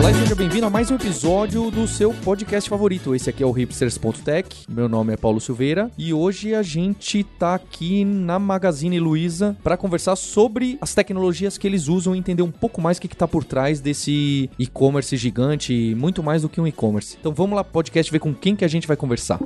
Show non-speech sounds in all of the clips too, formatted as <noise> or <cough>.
Olá e seja bem-vindo a mais um episódio do seu podcast favorito. Esse aqui é o hipsters.tech. Meu nome é Paulo Silveira e hoje a gente tá aqui na Magazine Luiza para conversar sobre as tecnologias que eles usam e entender um pouco mais o que, que tá por trás desse e-commerce gigante, muito mais do que um e-commerce. Então vamos lá, podcast, ver com quem que a gente vai conversar.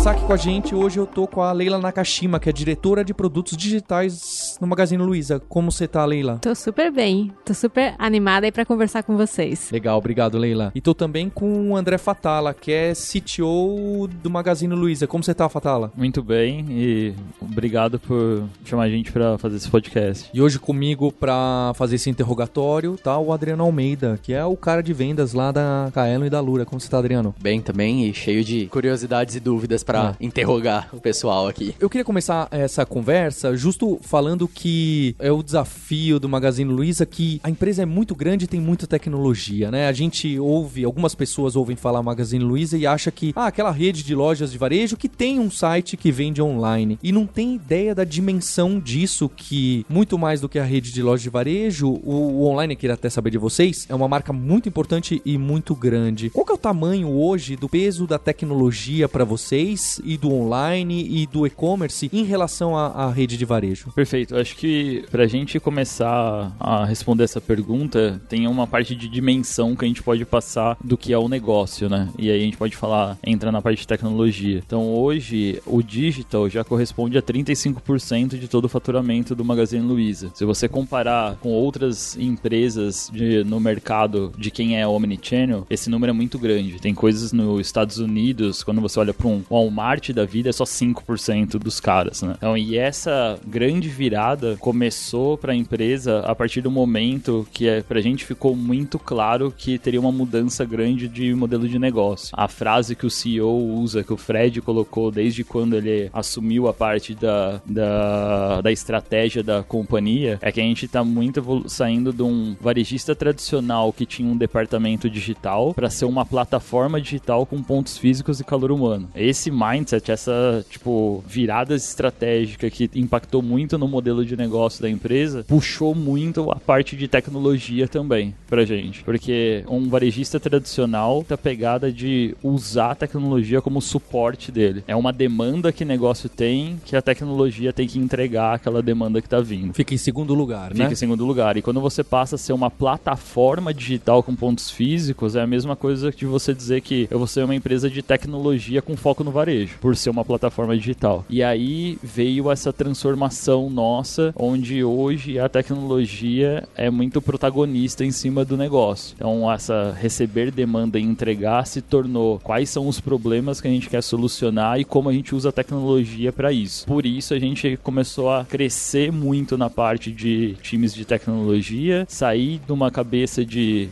Conversar aqui com a gente, hoje eu tô com a Leila Nakashima, que é diretora de produtos digitais no Magazine Luiza. Como você tá, Leila? Tô super bem. Tô super animada aí para conversar com vocês. Legal, obrigado, Leila. E tô também com o André Fatala, que é CTO do Magazine Luiza. Como você tá, Fatala? Muito bem e obrigado por chamar a gente para fazer esse podcast. E hoje comigo para fazer esse interrogatório tá o Adriano Almeida, que é o cara de vendas lá da Kaelon e da Lura. Como você tá, Adriano? Bem também e cheio de curiosidades e dúvidas dúvidas para é. interrogar o pessoal aqui. Eu queria começar essa conversa justo falando que é o desafio do Magazine Luiza que a empresa é muito grande e tem muita tecnologia, né? A gente ouve, algumas pessoas ouvem falar Magazine Luiza e acha que ah, aquela rede de lojas de varejo que tem um site que vende online e não tem ideia da dimensão disso que muito mais do que a rede de lojas de varejo, o, o online queria até saber de vocês, é uma marca muito importante e muito grande. Qual que é o tamanho hoje do peso da tecnologia para vocês? Vocês e do online e do e-commerce em relação à, à, rede de varejo? Perfeito. Acho que para a gente começar a responder essa pergunta, tem uma parte de dimensão que a gente pode passar do que é o negócio, né? E aí a gente pode falar, entra na parte de tecnologia. Então hoje o digital já corresponde a 35% de todo o faturamento do Magazine Luiza. Se você comparar com outras empresas de, no mercado de quem é omnichannel, esse número é muito grande. Tem coisas nos Estados Unidos, quando você olha para um Walmart da vida é só 5% dos caras, né? Então, e essa grande virada começou para a empresa a partir do momento que é, pra gente ficou muito claro que teria uma mudança grande de modelo de negócio. A frase que o CEO usa, que o Fred colocou desde quando ele assumiu a parte da, da, da estratégia da companhia, é que a gente tá muito saindo de um varejista tradicional que tinha um departamento digital para ser uma plataforma digital com pontos físicos e calor humano. Esse mindset, essa, tipo, virada estratégica que impactou muito no modelo de negócio da empresa, puxou muito a parte de tecnologia também pra gente. Porque um varejista tradicional tá pegada de usar a tecnologia como suporte dele. É uma demanda que negócio tem que a tecnologia tem que entregar aquela demanda que tá vindo. Fica em segundo lugar, né? Fica em segundo lugar. E quando você passa a ser uma plataforma digital com pontos físicos, é a mesma coisa de você dizer que eu vou ser uma empresa de tecnologia com foco no no varejo, por ser uma plataforma digital. E aí veio essa transformação nossa, onde hoje a tecnologia é muito protagonista em cima do negócio. Então, essa receber demanda e entregar se tornou quais são os problemas que a gente quer solucionar e como a gente usa a tecnologia para isso. Por isso, a gente começou a crescer muito na parte de times de tecnologia, sair de uma cabeça de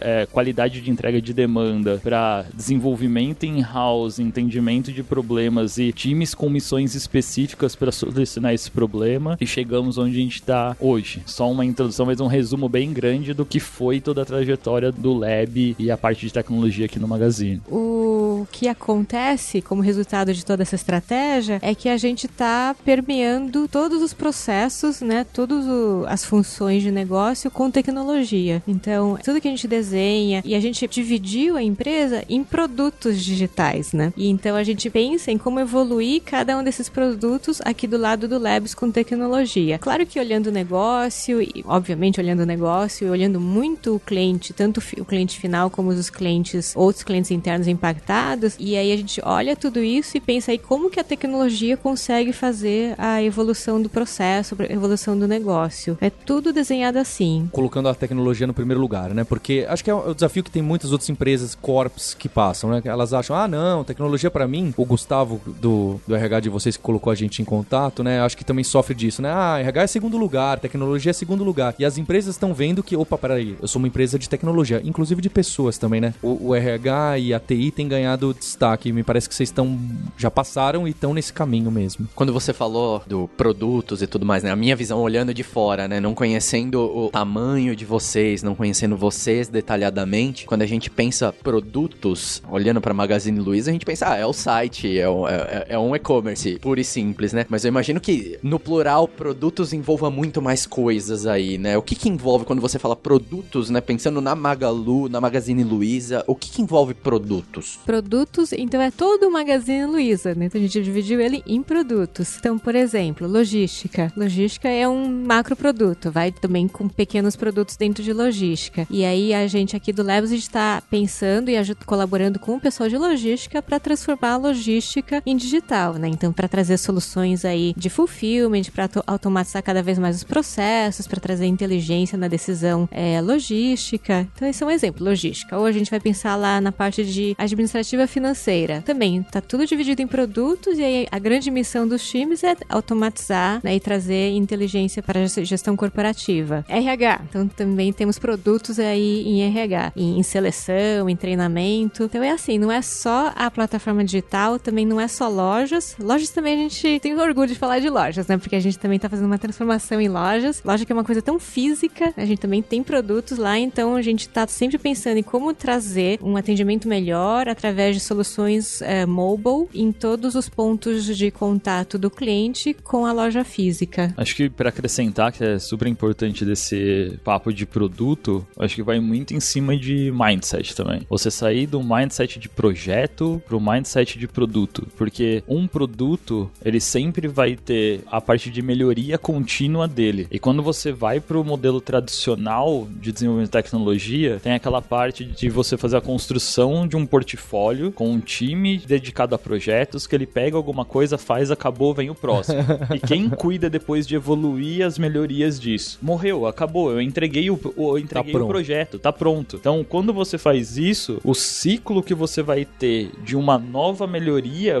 é, qualidade de entrega de demanda para desenvolvimento in-house, entendimento de problemas e times com missões específicas para solucionar esse problema e chegamos onde a gente está hoje. Só uma introdução, mas um resumo bem grande do que foi toda a trajetória do Lab e a parte de tecnologia aqui no Magazine. O que acontece como resultado de toda essa estratégia é que a gente está permeando todos os processos, né, todas as funções de negócio com tecnologia. Então, tudo que a gente desenha e a gente dividiu a empresa em produtos digitais, né? E então a gente pensa em como evoluir cada um desses produtos aqui do lado do Labs com tecnologia. Claro que olhando o negócio, e obviamente olhando o negócio e olhando muito o cliente, tanto o cliente final como os clientes, outros clientes internos impactados, e aí a gente olha tudo isso e pensa aí como que a tecnologia consegue fazer a evolução do processo, a evolução do negócio. É tudo desenhado assim. Colocando a tecnologia no primeiro lugar, né? Porque acho que é o desafio que tem muitas outras empresas, corps, que passam, né? Elas acham, ah, não, tecnologia para mim, o Gustavo do, do RH de vocês que colocou a gente em contato, né? Acho que também sofre disso, né? Ah, RH é segundo lugar, tecnologia é segundo lugar. E as empresas estão vendo que, opa, peraí, eu sou uma empresa de tecnologia, inclusive de pessoas também, né? O, o RH e a TI têm ganhado destaque. Me parece que vocês estão já passaram e estão nesse caminho mesmo. Quando você falou do produtos e tudo mais, né? A minha visão olhando de fora, né? Não conhecendo o tamanho de vocês, não conhecendo vocês detalhadamente, quando a gente pensa produtos, olhando para Magazine Luiza, a gente pensa, ah, é o site, é, um- é- é um e-commerce puro e simples, né? Mas eu imagino que no plural produtos envolva muito mais coisas aí, né? O que que envolve quando você fala produtos, né? Pensando na Magalu, na Magazine Luiza, o que que envolve produtos? Produtos, então é todo o Magazine Luiza, né? Então a gente dividiu ele em produtos. Então, por exemplo, logística. Logística é um macro produto, vai também com pequenos produtos dentro de logística. E aí a gente aqui do Labs está pensando e colaborando com o pessoal de logística para transformar a logística em digital, né? Então, para trazer soluções aí de fulfillment, para automatizar cada vez mais os processos, para trazer inteligência na decisão é, logística. Então, esse é um exemplo, logística. Ou a gente vai pensar lá na parte de administrativa financeira. Também tá tudo dividido em produtos e aí a grande missão dos times é automatizar né, e trazer inteligência para a gestão corporativa. RH. Então, também temos produtos aí em RH, em seleção, em treinamento. Então, é assim, não é só a plataforma digital, também não é só lojas. Lojas também a gente tem orgulho de falar de lojas, né? Porque a gente também tá fazendo uma transformação em lojas. Loja que é uma coisa tão física, a gente também tem produtos lá, então a gente tá sempre pensando em como trazer um atendimento melhor através de soluções eh, mobile em todos os pontos de contato do cliente com a loja física. Acho que para acrescentar, que é super importante desse papo de produto, acho que vai muito em cima de mindset também. Você sair do mindset de projeto pro mindset de produto, porque um produto, ele sempre vai ter a parte de melhoria contínua dele. E quando você vai pro modelo tradicional de desenvolvimento de tecnologia, tem aquela parte de você fazer a construção de um portfólio com um time dedicado a projetos que ele pega alguma coisa, faz, acabou, vem o próximo. <laughs> e quem cuida depois de evoluir as melhorias disso? Morreu, acabou, eu entreguei o, o- eu entreguei o pronto. projeto, tá pronto. Então, quando você faz isso, o ciclo que você vai ter de uma nova melhoria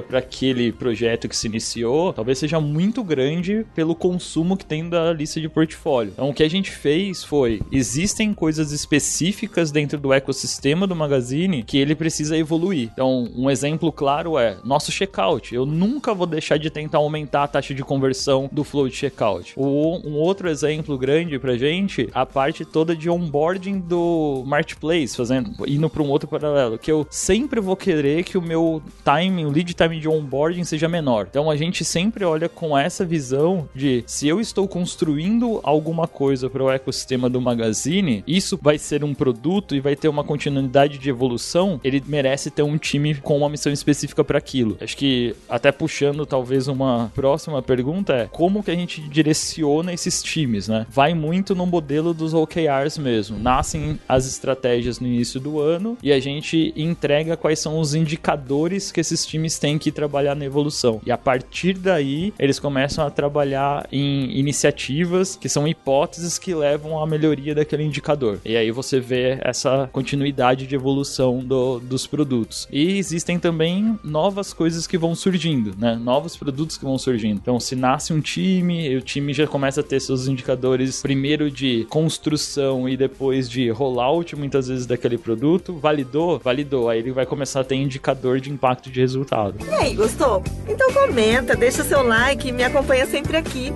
para aquele projeto que se iniciou, talvez seja muito grande pelo consumo que tem da lista de portfólio. Então, o que a gente fez foi, existem coisas específicas dentro do ecossistema do Magazine que ele precisa evoluir. Então, um exemplo claro é nosso checkout. Eu nunca vou deixar de tentar aumentar a taxa de conversão do flow de checkout. Um outro exemplo grande pra gente, a parte toda de onboarding do marketplace, fazendo indo para um outro paralelo, que eu sempre vou querer que o meu time, o lead time de onboarding seja menor. Então a gente sempre olha com essa visão de se eu estou construindo alguma coisa para o ecossistema do Magazine, isso vai ser um produto e vai ter uma continuidade de evolução, ele merece ter um time com uma missão específica para aquilo. Acho que até puxando talvez uma próxima pergunta é como que a gente direciona esses times, né? Vai muito no modelo dos OKRs mesmo. Nascem as estratégias no início do ano e a gente entrega quais são os indicadores que esses times têm que trabalhar na evolução. E a partir daí, eles começam a trabalhar em iniciativas que são hipóteses que levam à melhoria daquele indicador. E aí você vê essa continuidade de evolução do- dos produtos. E existem também novas coisas que vão surgindo, né? Novos produtos que vão surgindo. Então, se nasce um time, o time já começa a ter seus indicadores primeiro de construção e depois de rollout, muitas vezes, daquele produto. Validou? Validou. Aí ele vai começar a ter indicador de impacto de resultado. E aí, gostou? Então comenta, deixa seu like e me acompanha sempre aqui.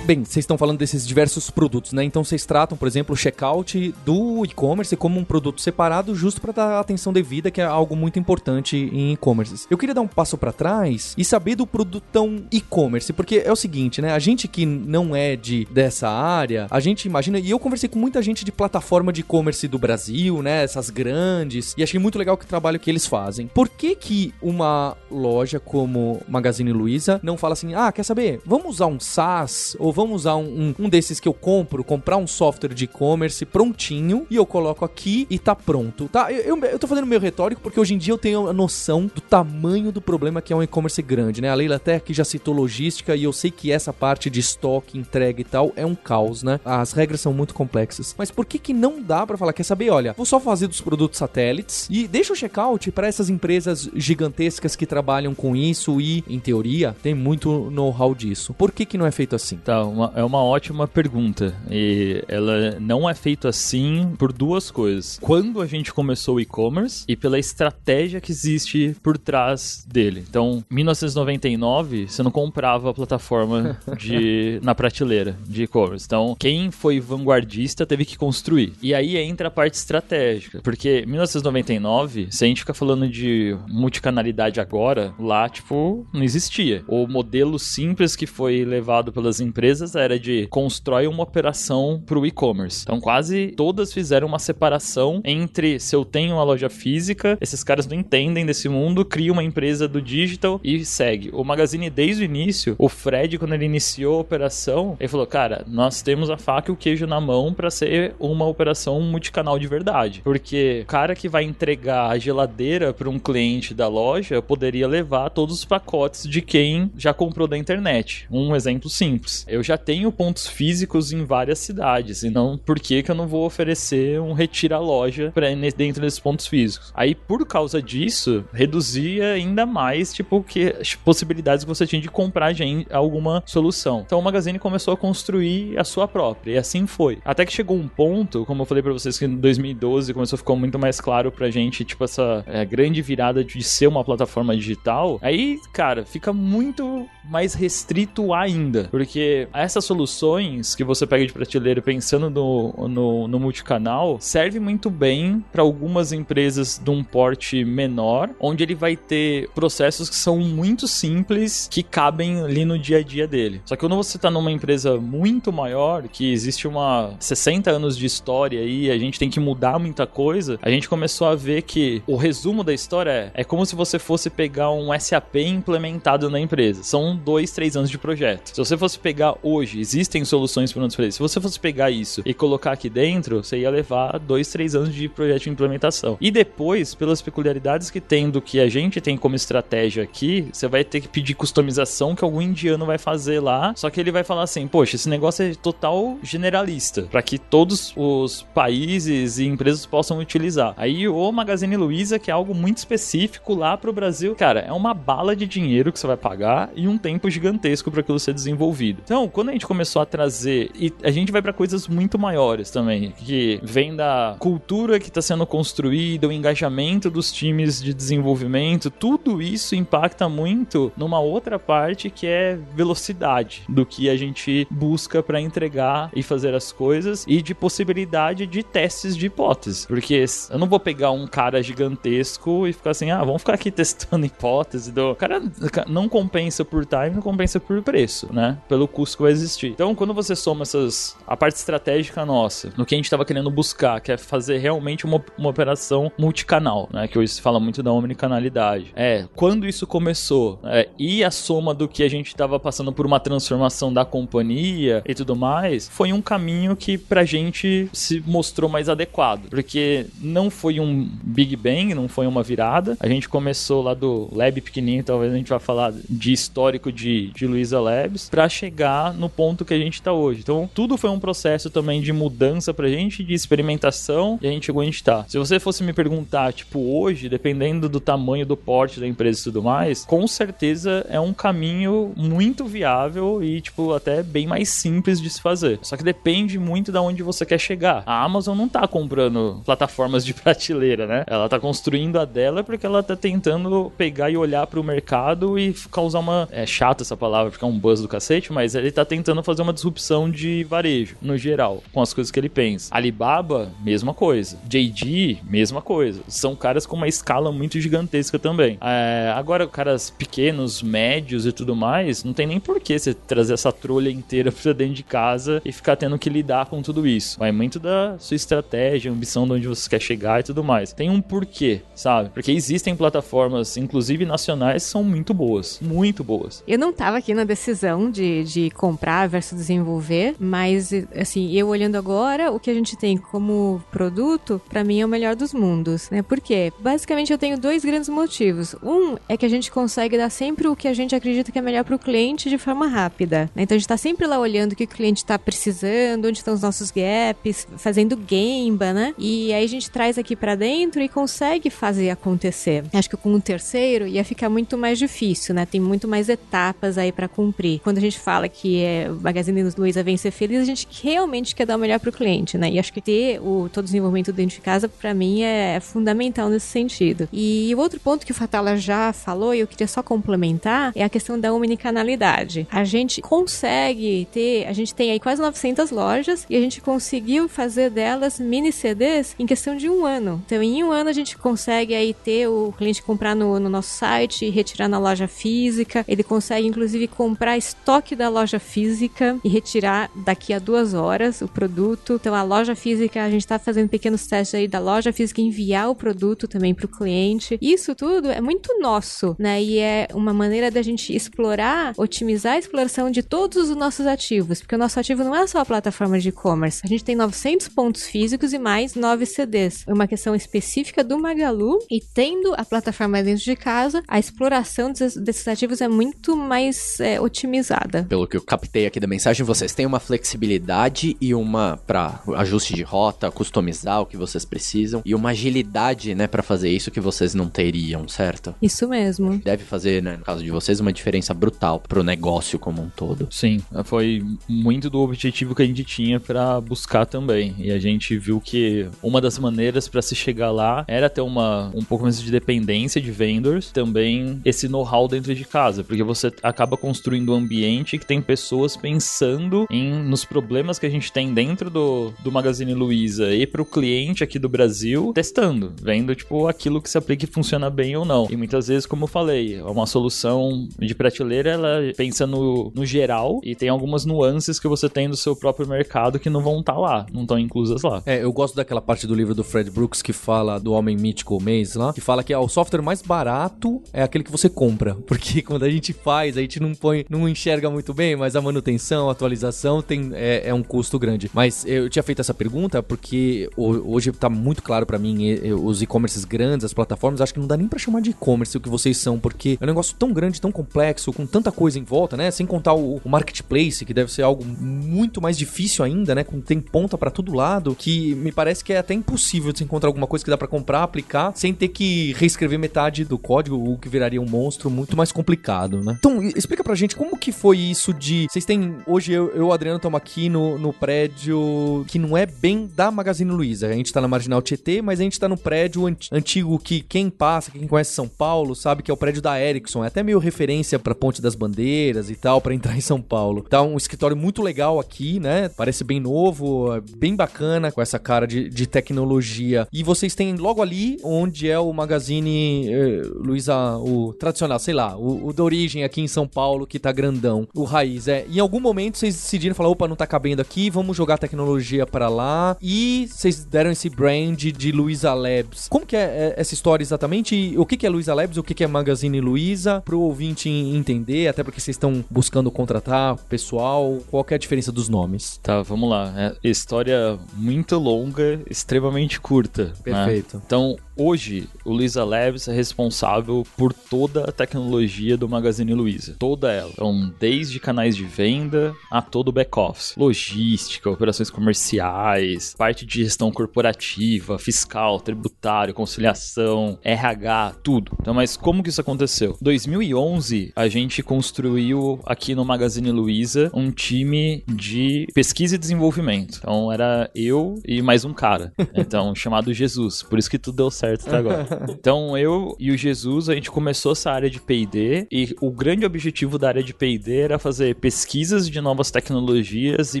Bem, vocês estão falando desses diversos produtos, né? Então vocês tratam, por exemplo, o checkout do e-commerce como um produto separado, justo para dar atenção devida, que é algo muito importante em e-commerce. Eu queria dar um passo para trás e saber do produtão e-commerce, porque é o seguinte, né? A gente que não é de dessa área, a gente imagina, e eu conversei com muita gente de plataforma de e-commerce do Brasil, né? Essas grandes, e achei muito legal o trabalho que eles fazem. Por que que uma loja como Magazine Luiza não fala assim, ah, quer saber? Vamos usar um SaaS ou vamos usar um, um, um desses que eu compro, comprar um software de e-commerce prontinho e eu coloco aqui e tá pronto, tá? Eu, eu, eu tô fazendo meio retórico porque hoje em dia eu tenho a noção do tamanho do problema que é um e-commerce grande, né? A Leila até aqui já citou logística e eu sei que essa parte de estoque, entrega e tal é um caos, né? As regras são muito complexas. Mas por que que não dá para falar, quer saber, olha, vou só fazer dos produtos satélites e deixa o checkout para essas empresas gigantescas que trabalham com isso e, em teoria, tem muito know-how disso. Por que que não é feito assim? Tá, uma, é uma ótima pergunta. E ela não é feito assim por duas coisas. Quando a gente começou o e-commerce e pela estratégia que existe por trás dele. Então, 1999, você não comprava a plataforma <laughs> de, na prateleira de e-commerce. Então, quem foi vanguardista teve que construir. E aí entra a parte estratégica. Porque 1999, se a gente fica falando de multicanalidade agora, lá, tipo, não existia. O modelo simples que foi levado pelas empresas era de constrói uma operação para o e-commerce. Então, quase todas fizeram uma separação entre se eu tenho uma loja física, esses caras não entendem desse mundo, cria uma empresa do digital e segue. O Magazine, desde o início, o Fred, quando ele iniciou a operação, ele falou: Cara, nós temos a faca e o queijo na mão para ser uma operação multicanal de verdade. Porque o cara que vai entregar a geladeira para um cliente da loja poderia levar todos os pacotes de quem já comprou da internet. Um exemplo simples. Eu já tenho pontos físicos em várias cidades, e não por que, que eu não vou oferecer um retira loja pra, dentro desses pontos físicos. Aí, por causa disso, reduzia ainda mais, tipo, que as possibilidades que você tinha de comprar gente, alguma solução. Então o Magazine começou a construir a sua própria, e assim foi. Até que chegou um ponto, como eu falei para vocês que em 2012 começou a ficar muito mais claro pra gente, tipo, essa é, grande virada de ser uma plataforma digital. Aí, cara, fica muito mais restrito ainda, porque essas soluções que você pega de prateleira pensando no, no, no multicanal serve muito bem para algumas empresas de um porte menor, onde ele vai ter processos que são muito simples que cabem ali no dia a dia dele. Só que quando você está numa empresa muito maior, que existe uma 60 anos de história aí, a gente tem que mudar muita coisa, a gente começou a ver que o resumo da história é, é como se você fosse pegar um SAP implementado na empresa. São dois, três anos de projeto. Se você fosse pegar hoje, existem soluções para isso. Se você fosse pegar isso e colocar aqui dentro, você ia levar dois, três anos de projeto de implementação. E depois, pelas peculiaridades que tem do que a gente tem como estratégia aqui, você vai ter que pedir customização que algum indiano vai fazer lá. Só que ele vai falar assim: poxa, esse negócio é total generalista, para que todos os países e empresas possam utilizar. Aí o Magazine Luiza, que é algo muito específico lá pro Brasil, cara, é uma bala de dinheiro que você vai pagar e um tempo gigantesco para aquilo ser desenvolvido. Então, quando a gente começou a trazer, e a gente vai para coisas muito maiores também, que vem da cultura que está sendo construída, o engajamento dos times de desenvolvimento, tudo isso impacta muito numa outra parte que é velocidade do que a gente busca para entregar e fazer as coisas e de possibilidade de testes de hipótese. Porque eu não vou pegar um cara gigantesco e ficar assim, ah, vamos ficar aqui <laughs> testando hipótese do. O cara não compensa por time, não compensa por preço, né? Pelo custo que vai existir. Então, quando você soma essas. a parte estratégica nossa, no que a gente estava querendo buscar, que é fazer realmente uma, uma operação multicanal, né? Que hoje se fala muito da omnicanalidade. É, quando isso começou é, e a soma do que a gente estava passando por uma transformação da companhia e tudo mais, foi um caminho que pra gente se mostrou mais adequado. Porque não foi um Big Bang, não foi uma virada. A gente começou lá do lab pequenininho, talvez a gente vá falar de histórico de, de Luiza Labs, para chegar no ponto que a gente tá hoje. Então, tudo foi um processo também de mudança pra gente, de experimentação, e a gente chegou onde a gente tá. Se você fosse me perguntar, tipo, hoje, dependendo do tamanho do porte da empresa e tudo mais, com certeza é um caminho muito viável e, tipo, até bem mais simples de se fazer. Só que depende muito da onde você quer chegar. A Amazon não tá comprando plataformas de <laughs> prateleira, né? Ela tá construindo a dela porque ela tá tentando pegar e olhar para o mercado e causar uma. É chato essa palavra, é um buzz do cacete, mas ele tá tentando fazer uma disrupção de varejo, no geral, com as coisas que ele pensa. Alibaba, mesma coisa. JD, mesma coisa. São caras com uma escala muito gigantesca também. É, agora, caras pequenos, médios e tudo mais, não tem nem por que você trazer essa trolha inteira <laughs> pra dentro de casa e ficar tendo que lidar com tudo isso. Vai muito da sua estratégia, ambição de onde você quer chegar e tudo mais. Tem um porquê, sabe? Porque existem plataformas, inclusive nacionais, que são muito boas. Muito boas. Eu não tava aqui na decisão de, de comprar versus desenvolver, mas assim, eu olhando agora, o que a gente tem como produto, para mim é o melhor dos mundos, né? Por quê? Basicamente eu tenho dois grandes motivos. Um é que a gente consegue dar sempre o que a gente acredita que é melhor para o cliente de forma rápida. Né? Então a gente está sempre lá olhando o que o cliente está precisando, onde estão os nossos gaps, fazendo Gemba, né? E aí a gente traz aqui para dentro e consegue fazer acontecer. Acho que com o terceiro ia ficar muito mais difícil, né? Tem muito mais etapas aí para cumprir. Quando a gente fala que é, o Magazine Luiza vem ser feliz, a gente realmente quer dar o melhor para o cliente, né? E acho que ter o todo o desenvolvimento dentro de casa para mim é fundamental nesse sentido. E o outro ponto que o Fatala já falou e eu queria só complementar é a questão da omnicanalidade. A gente consegue ter, a gente tem aí quase 900 lojas e a gente conseguiu fazer delas mini CDs em questão de um ano. Então, em um ano a gente consegue aí ter o cliente comprar no, no nosso site retirar na loja física. Ele consegue, inclusive, comprar estoque da loja física e retirar daqui a duas horas o produto. Então, a loja física, a gente está fazendo pequenos testes aí da loja física enviar o produto também para o cliente. Isso tudo é muito nosso, né? E é uma maneira da gente explorar, otimizar a exploração de todos os nossos ativos, porque o nosso ativo não é só a plataforma de e-commerce. A gente tem 900 pontos físicos e mais 9 CDs. É uma questão específica do Magalu e tendo a plataforma dentro de casa, a exploração desses, ativos é muito mais é, otimizada. Pelo que eu captei aqui da mensagem, vocês têm uma flexibilidade e uma para ajuste de rota, customizar o que vocês precisam e uma agilidade, né, para fazer isso que vocês não teriam, certo? Isso mesmo. Deve fazer, né, no caso de vocês, uma diferença brutal pro negócio como um todo. Sim, foi muito do objetivo que a gente tinha para buscar também. E a gente viu que uma das maneiras para se chegar lá era ter uma um pouco mais de dependência de vendors, também esse know-how dentro de casa, porque você acaba construindo um ambiente que tem pessoas pensando em nos problemas que a gente tem dentro do, do Magazine Luiza e pro cliente aqui do Brasil, testando, vendo tipo aquilo que se aplica e funciona bem ou não. E muitas vezes, como eu falei, é uma solução de prateleira, ela pensa no, no geral e tem algumas nuances que você tem do seu próprio mercado que não vão estar tá lá, não estão inclusas lá. É, eu gosto daquela parte do livro do Fred Brooks que fala do homem mítico mês lá, que fala que ó, o software mais barato é aquele que você compra, <laughs> porque quando a gente faz, a gente não põe, não enxerga muito bem, mas a manutenção, a atualização tem é, é um custo grande. Mas eu tinha feito essa pergunta porque hoje tá muito claro para mim os e-commerces grandes, as plataformas, acho que não dá nem para chamar de e-commerce o que vocês são, porque é um negócio tão grande, tão complexo, com tanta coisa em volta, né? Sem contar o, o marketplace, que deve ser algo muito mais difícil ainda, né? Com tem ponta para todo lado, que me parece que é até impossível de se encontrar alguma coisa que dá para comprar, aplicar, sem ter que reescrever metade do código, o que viraria um monstro muito mais complicado, né? Então, explica pra gente como que foi isso de. Vocês têm. Hoje eu e o Adriano estamos aqui no, no prédio que não é bem da Magazine Luiza. A gente tá na Marginal Tietê, mas a gente tá no prédio antigo que quem passa, quem conhece São Paulo, sabe que é o prédio da Ericsson. É até meio referência pra Ponte das Bandeiras e tal, para entrar em São Paulo. Tá um escritório muito legal aqui, né? Parece bem novo, é bem bacana, com essa cara de, de tecnologia. E vocês têm logo ali onde é o Magazine eh, Luiza, o tradicional, sei lá, o, o da origem aqui em São Paulo, que tá grandão. O raiz, é. Em algum momento vocês decidiram falar, opa, não tá cabendo aqui, vamos jogar tecnologia para lá. E vocês deram esse brand de Luiza Labs. Como que é, é essa história exatamente? E o que, que é Luiza Labs? O que, que é Magazine Luiza? Pro ouvinte entender, até porque vocês estão buscando contratar pessoal. Qual que é a diferença dos nomes? Tá, vamos lá. É história muito longa, extremamente curta. né? Perfeito. Então, Hoje, o Luiza Labs é responsável por toda a tecnologia do Magazine Luiza. Toda ela. Então, desde canais de venda a todo o back-office. Logística, operações comerciais, parte de gestão corporativa, fiscal, tributário, conciliação, RH, tudo. Então, mas como que isso aconteceu? 2011, a gente construiu aqui no Magazine Luiza um time de pesquisa e desenvolvimento. Então, era eu e mais um cara. Então, <laughs> chamado Jesus. Por isso que tudo deu certo até agora. então, eu e o Jesus, a gente começou essa área de P&D e o grande objetivo da área de P&D era fazer pesquisas de novas tecnologias e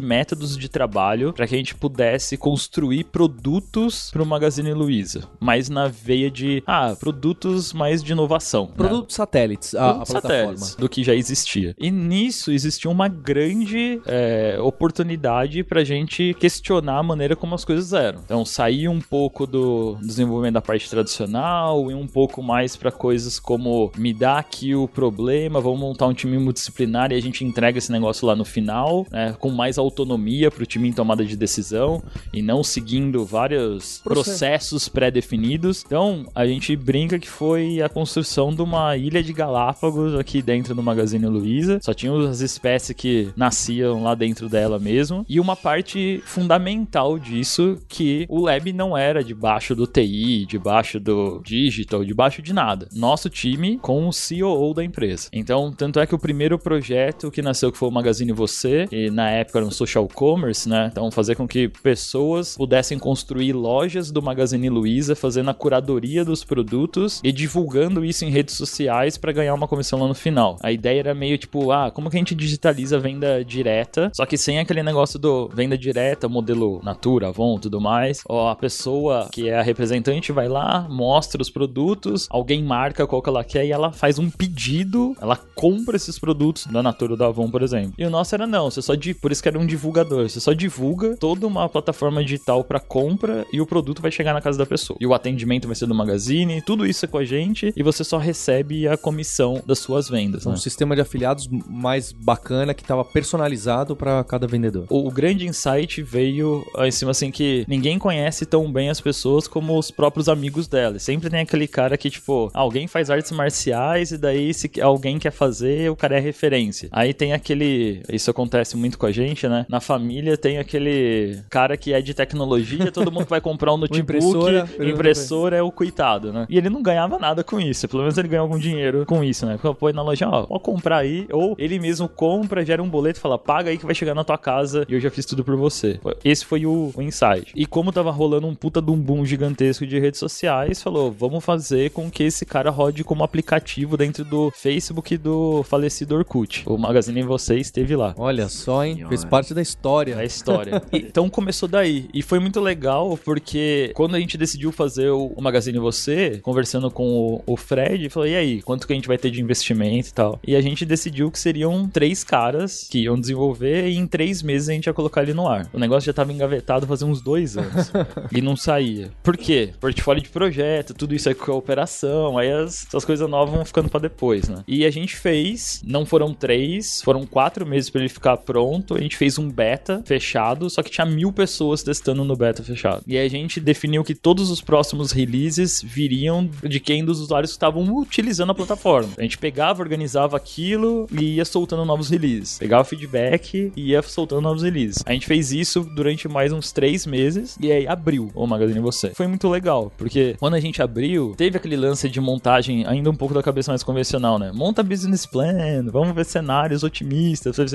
métodos de trabalho para que a gente pudesse construir produtos para o Magazine Luiza, mas na veia de, ah, produtos mais de inovação. Né? Produtos né? satélites, a, produtos a satélites do que já existia. E nisso existia uma grande é, oportunidade para a gente questionar a maneira como as coisas eram. Então, sair um pouco do desenvolvimento da parte tradicional e um pouco mais para coisas como me dá aqui o problema, vamos montar um time multidisciplinar e a gente entrega entrega esse negócio lá no final, né, com mais autonomia para o time em tomada de decisão e não seguindo vários processos pré-definidos. Então, a gente brinca que foi a construção de uma ilha de Galápagos aqui dentro do Magazine Luiza. Só tinha as espécies que nasciam lá dentro dela mesmo. E uma parte fundamental disso que o Lab não era debaixo do TI, debaixo do digital, debaixo de nada. Nosso time com o CEO da empresa. Então, tanto é que o primeiro projeto que nasceu que foi o Magazine Você, e na época era um social commerce, né? Então, fazer com que pessoas pudessem construir lojas do Magazine Luiza, fazendo a curadoria dos produtos e divulgando isso em redes sociais para ganhar uma comissão lá no final. A ideia era meio tipo, ah, como que a gente digitaliza a venda direta, só que sem aquele negócio do venda direta, modelo Natura, Avon, tudo mais. Ó, a pessoa que é a representante vai lá, mostra os produtos, alguém marca qual que ela quer e ela faz um pedido, ela compra esses produtos da Natura ou da Avon, por exemplo. E o nosso era não, você só de, por isso que era um divulgador, você só divulga toda uma plataforma digital para compra e o produto vai chegar na casa da pessoa. E o atendimento vai ser do Magazine, tudo isso é com a gente e você só recebe a comissão das suas vendas. Um né? sistema de afiliados mais bacana que estava personalizado para cada vendedor. O, o grande insight veio ah, em cima assim que ninguém conhece tão bem as pessoas como os próprios amigos dela. Sempre tem aquele cara que, tipo, alguém faz artes marciais e daí se alguém quer fazer, o cara é referência. Aí tem aquele. Isso acontece muito com a gente, né? Na família tem aquele cara que é de tecnologia, todo mundo vai comprar um <laughs> notebook, impressora, impressora, é o coitado, né? E ele não ganhava nada com isso. Pelo menos ele ganhou algum dinheiro com isso, né? Porque põe na loja, ó, pode comprar aí. Ou ele mesmo compra, gera um boleto fala, paga aí que vai chegar na tua casa e eu já fiz tudo por você. Esse foi o, o insight. E como tava rolando um puta de um boom gigantesco de redes sociais, falou, vamos fazer com que esse cara rode como aplicativo dentro do Facebook do falecido Orkut. O Magazine em Você esteve lá. Olha só, hein? Senhora. Fez parte da história. A história. <laughs> Então começou daí. E foi muito legal porque quando a gente decidiu fazer o, Magazine Você, conversando com o, o Fred, falou: e aí, quanto que a gente vai ter de investimento e tal? E a gente decidiu que seriam três caras que iam desenvolver e em três meses a gente ia colocar ele no ar. O negócio já tava engavetado fazia uns dois anos. <laughs> e não saía. Por quê? Portfólio de projeto, tudo isso aí com a operação, aí as, essas coisas novas vão ficando pra depois, né? E a gente fez, não foram três, foram quatro meses pra ele ficar pronto. A gente fez um beta fechado, só que tinha mil pessoas testando no beta fechado. E a gente definiu que todos os próximos releases viriam de quem dos usuários estavam utilizando a plataforma. A gente pegava, organizava aquilo e ia soltando novos releases. Pegava feedback e ia soltando novos releases. A gente fez isso durante mais uns três meses e aí abriu o Magazine Você. Foi muito legal, porque quando a gente abriu, teve aquele lance de montagem ainda um pouco da cabeça mais convencional, né? Monta business plan, vamos ver cenários otimistas.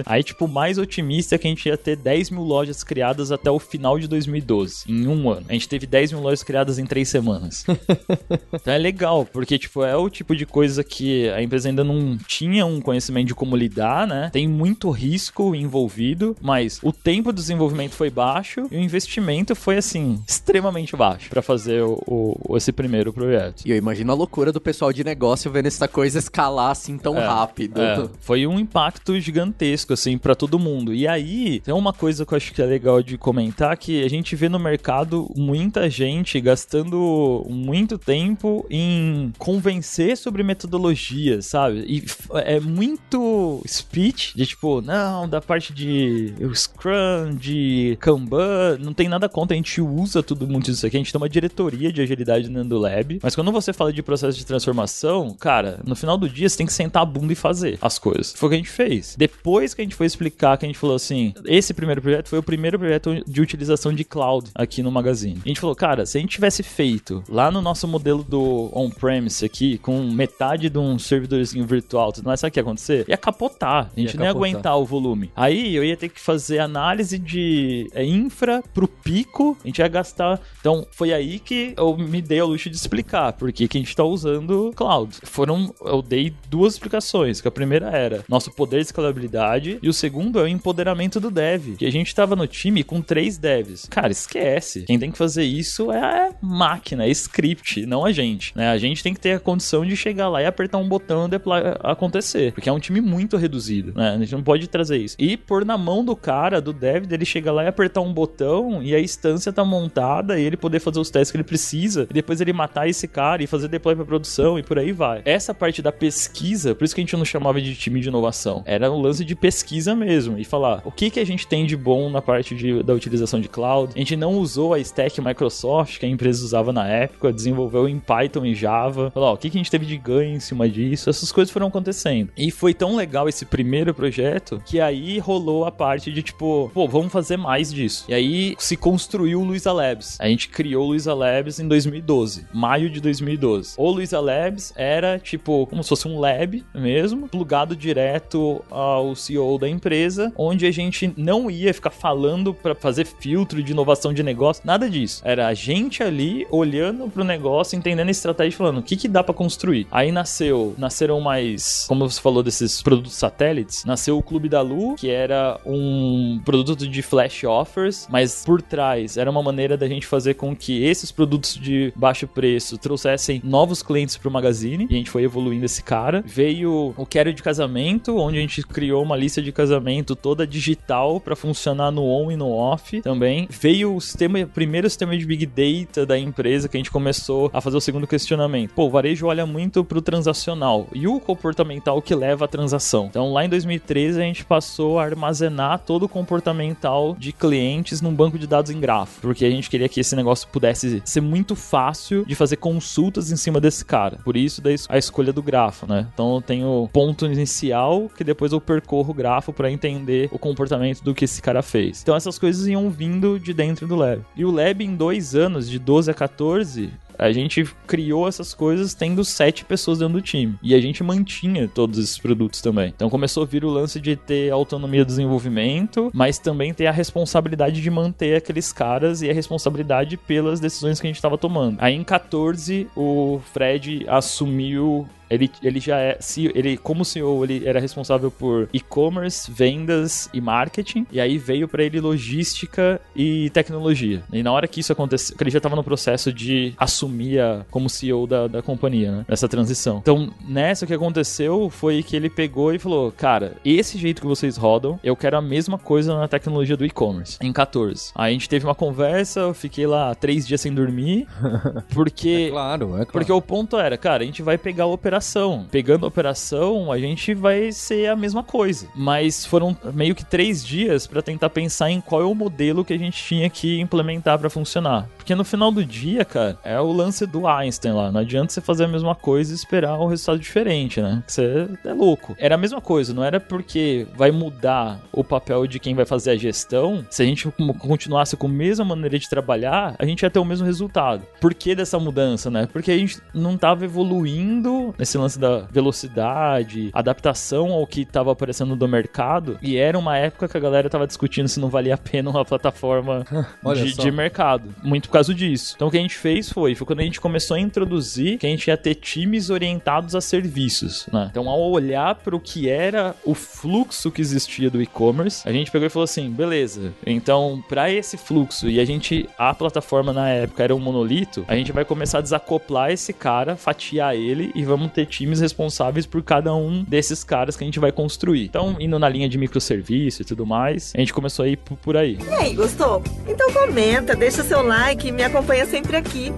Aí, tipo, mais otimista é que a gente ia ter 10 mil lojas criadas até o final de 2012, em um ano. A gente teve 10 mil lojas criadas em três semanas. <laughs> então é legal, porque, tipo, é o tipo de coisa que a empresa ainda não tinha um conhecimento de como lidar, né? Tem muito risco envolvido, mas o tempo de desenvolvimento foi baixo e o investimento foi, assim, extremamente baixo para fazer o, o- esse primeiro projeto. E eu imagino a loucura do pessoal de negócio vendo essa coisa escalar assim tão É, rápido. É, foi um impacto gigantesco, assim, pra todo mundo. E aí, tem uma coisa que eu acho que é legal de comentar, que a gente vê no mercado muita gente gastando muito tempo em convencer sobre metodologias, sabe? E é muito speech de tipo, não, da parte de Scrum, de Kanban, não tem nada contra, a gente usa tudo muito isso aqui, a gente tem uma diretoria de agilidade dentro do Lab, mas quando você fala de processo de transformação, cara, no final do dia você tem que sentar a bunda e fazer as coisas. Foi o que a gente fez. Depois que a gente foi explicar, que a gente falou assim, esse primeiro projeto foi o primeiro projeto de utilização de cloud aqui no Magazine. A gente falou, cara, se a gente tivesse feito lá no nosso modelo do on-premise aqui, com metade de um servidorzinho virtual, tudo mais, sabe o que ia acontecer? Ia capotar. A gente Ia não ia capotar. aguentar o volume. Aí eu ia ter que fazer análise de é, infra pro pico, a gente ia gastar. Então foi aí que eu me dei ao luxo de explicar por que que a gente tá usando cloud. Foram, eu dei duas explicações, que a primeira era nosso poder de escalabilidade e o segundo é o empoderamento do dev, que a gente tava no time com três devs. Cara, esquece. Quem tem que fazer isso é a máquina, é script, não a gente, né? A gente tem que ter a condição de chegar lá e apertar um botão e acontecer, porque é um time muito reduzido, né? A gente não pode trazer isso. E pôr na mão do cara, do dev, dele chegar lá e apertar um botão e a instância tá montada e ele poder fazer os testes que ele precisa e depois ele matar esse cara e fazer deploy pra produção e por aí vai. Essa parte da pesquisa, por isso que a gente não chamava de time de inovação, era era um lance de pesquisa mesmo e falar o que que a gente tem de bom na parte de, da utilização de cloud. A gente não usou a stack Microsoft que a empresa usava na época, desenvolveu em Python e Java. Falar, o que que a gente teve de ganho em cima disso? Essas coisas foram acontecendo. E foi tão legal esse primeiro projeto que aí rolou a parte de tipo, pô, vamos fazer mais disso. E aí se construiu o Luiza Labs. A gente criou o Luiza Labs em 2012, maio de 2012. O Luiza Labs era tipo como se fosse um lab mesmo, plugado direto ao CEO da empresa, onde a gente não ia ficar falando para fazer filtro de inovação de negócio, nada disso. Era a gente ali olhando pro negócio, entendendo a estratégia, falando o que que dá para construir. Aí nasceu, nasceram mais, como você falou desses produtos satélites, nasceu o Clube da Lu, que era um produto de flash offers, mas por trás era uma maneira da gente fazer com que esses produtos de baixo preço trouxessem novos clientes pro Magazine, e a gente foi evoluindo esse cara. Veio o Quero de Casamento, onde a gente criou uma lista de casamento toda digital para funcionar no on e no off também. Veio o sistema, o primeiro sistema de Big Data da empresa que a gente começou a fazer o segundo questionamento. Pô, o varejo olha muito pro transacional e o comportamental que leva à transação. Então lá em 2013 a gente passou a armazenar todo o comportamental de clientes num banco de dados em grafo, porque a gente queria que esse negócio pudesse ser muito fácil de fazer consultas em cima desse cara. Por isso a escolha do grafo, né? Então eu tenho ponto inicial que depois eu percorro o grafo para entender o comportamento do que esse cara fez. Então essas coisas iam vindo de dentro do lab. E o lab em dois anos, de 12 a 14, a gente criou essas coisas tendo sete pessoas dentro do time. E a gente mantinha todos esses produtos também. Então começou a vir o lance de ter autonomia de desenvolvimento, mas também ter a responsabilidade de manter aqueles caras e a responsabilidade pelas decisões que a gente estava tomando. Aí em 14, o Fred assumiu ele, ele já é, ele como CEO, ele era responsável por e-commerce, vendas e marketing, e aí veio para ele logística e tecnologia. E na hora que isso aconteceu, que ele já estava no processo de assumir a, como CEO da, da companhia, né? Nessa transição. Então, nessa o que aconteceu foi que ele pegou e falou: Cara, esse jeito que vocês rodam, eu quero a mesma coisa na tecnologia do e-commerce. Em 14. Aí a gente teve uma conversa, eu fiquei lá três dias sem dormir, <laughs> porque. É claro, é claro. Porque o ponto era, cara, a gente vai pegar a operação operação. Pegando a operação, a gente vai ser a mesma coisa. Mas foram meio que três dias para tentar pensar em qual é o modelo que a gente tinha que implementar para funcionar. Porque no final do dia, cara, é o lance do Einstein lá. Não adianta você fazer a mesma coisa e esperar um resultado diferente, né? Você é louco. Era a mesma coisa, não era porque vai mudar o papel de quem vai fazer a gestão. Se a gente continuasse com a mesma maneira de trabalhar, a gente ia ter o mesmo resultado. Por que dessa mudança, né? Porque a gente não tava evoluindo esse lance da velocidade, adaptação ao que estava aparecendo do mercado, e era uma época que a galera tava discutindo se não valia a pena uma plataforma <laughs> de, de, mercado. Muito por causa disso. Então o que a gente fez foi, foi quando a gente começou a introduzir que a gente ia ter times orientados a serviços, né? Então ao olhar para o que era o fluxo que existia do e-commerce, a gente pegou e falou assim, beleza, então para esse fluxo, e a gente, a plataforma na época era um monolito, a gente vai começar a desacoplar esse cara, fatiar ele e vamos ter times responsáveis por cada um desses caras que a gente vai construir. Então, indo na linha de microserviço e tudo mais, a gente começou a ir por aí. E aí, gostou? Então comenta, deixa seu like e me acompanha sempre aqui.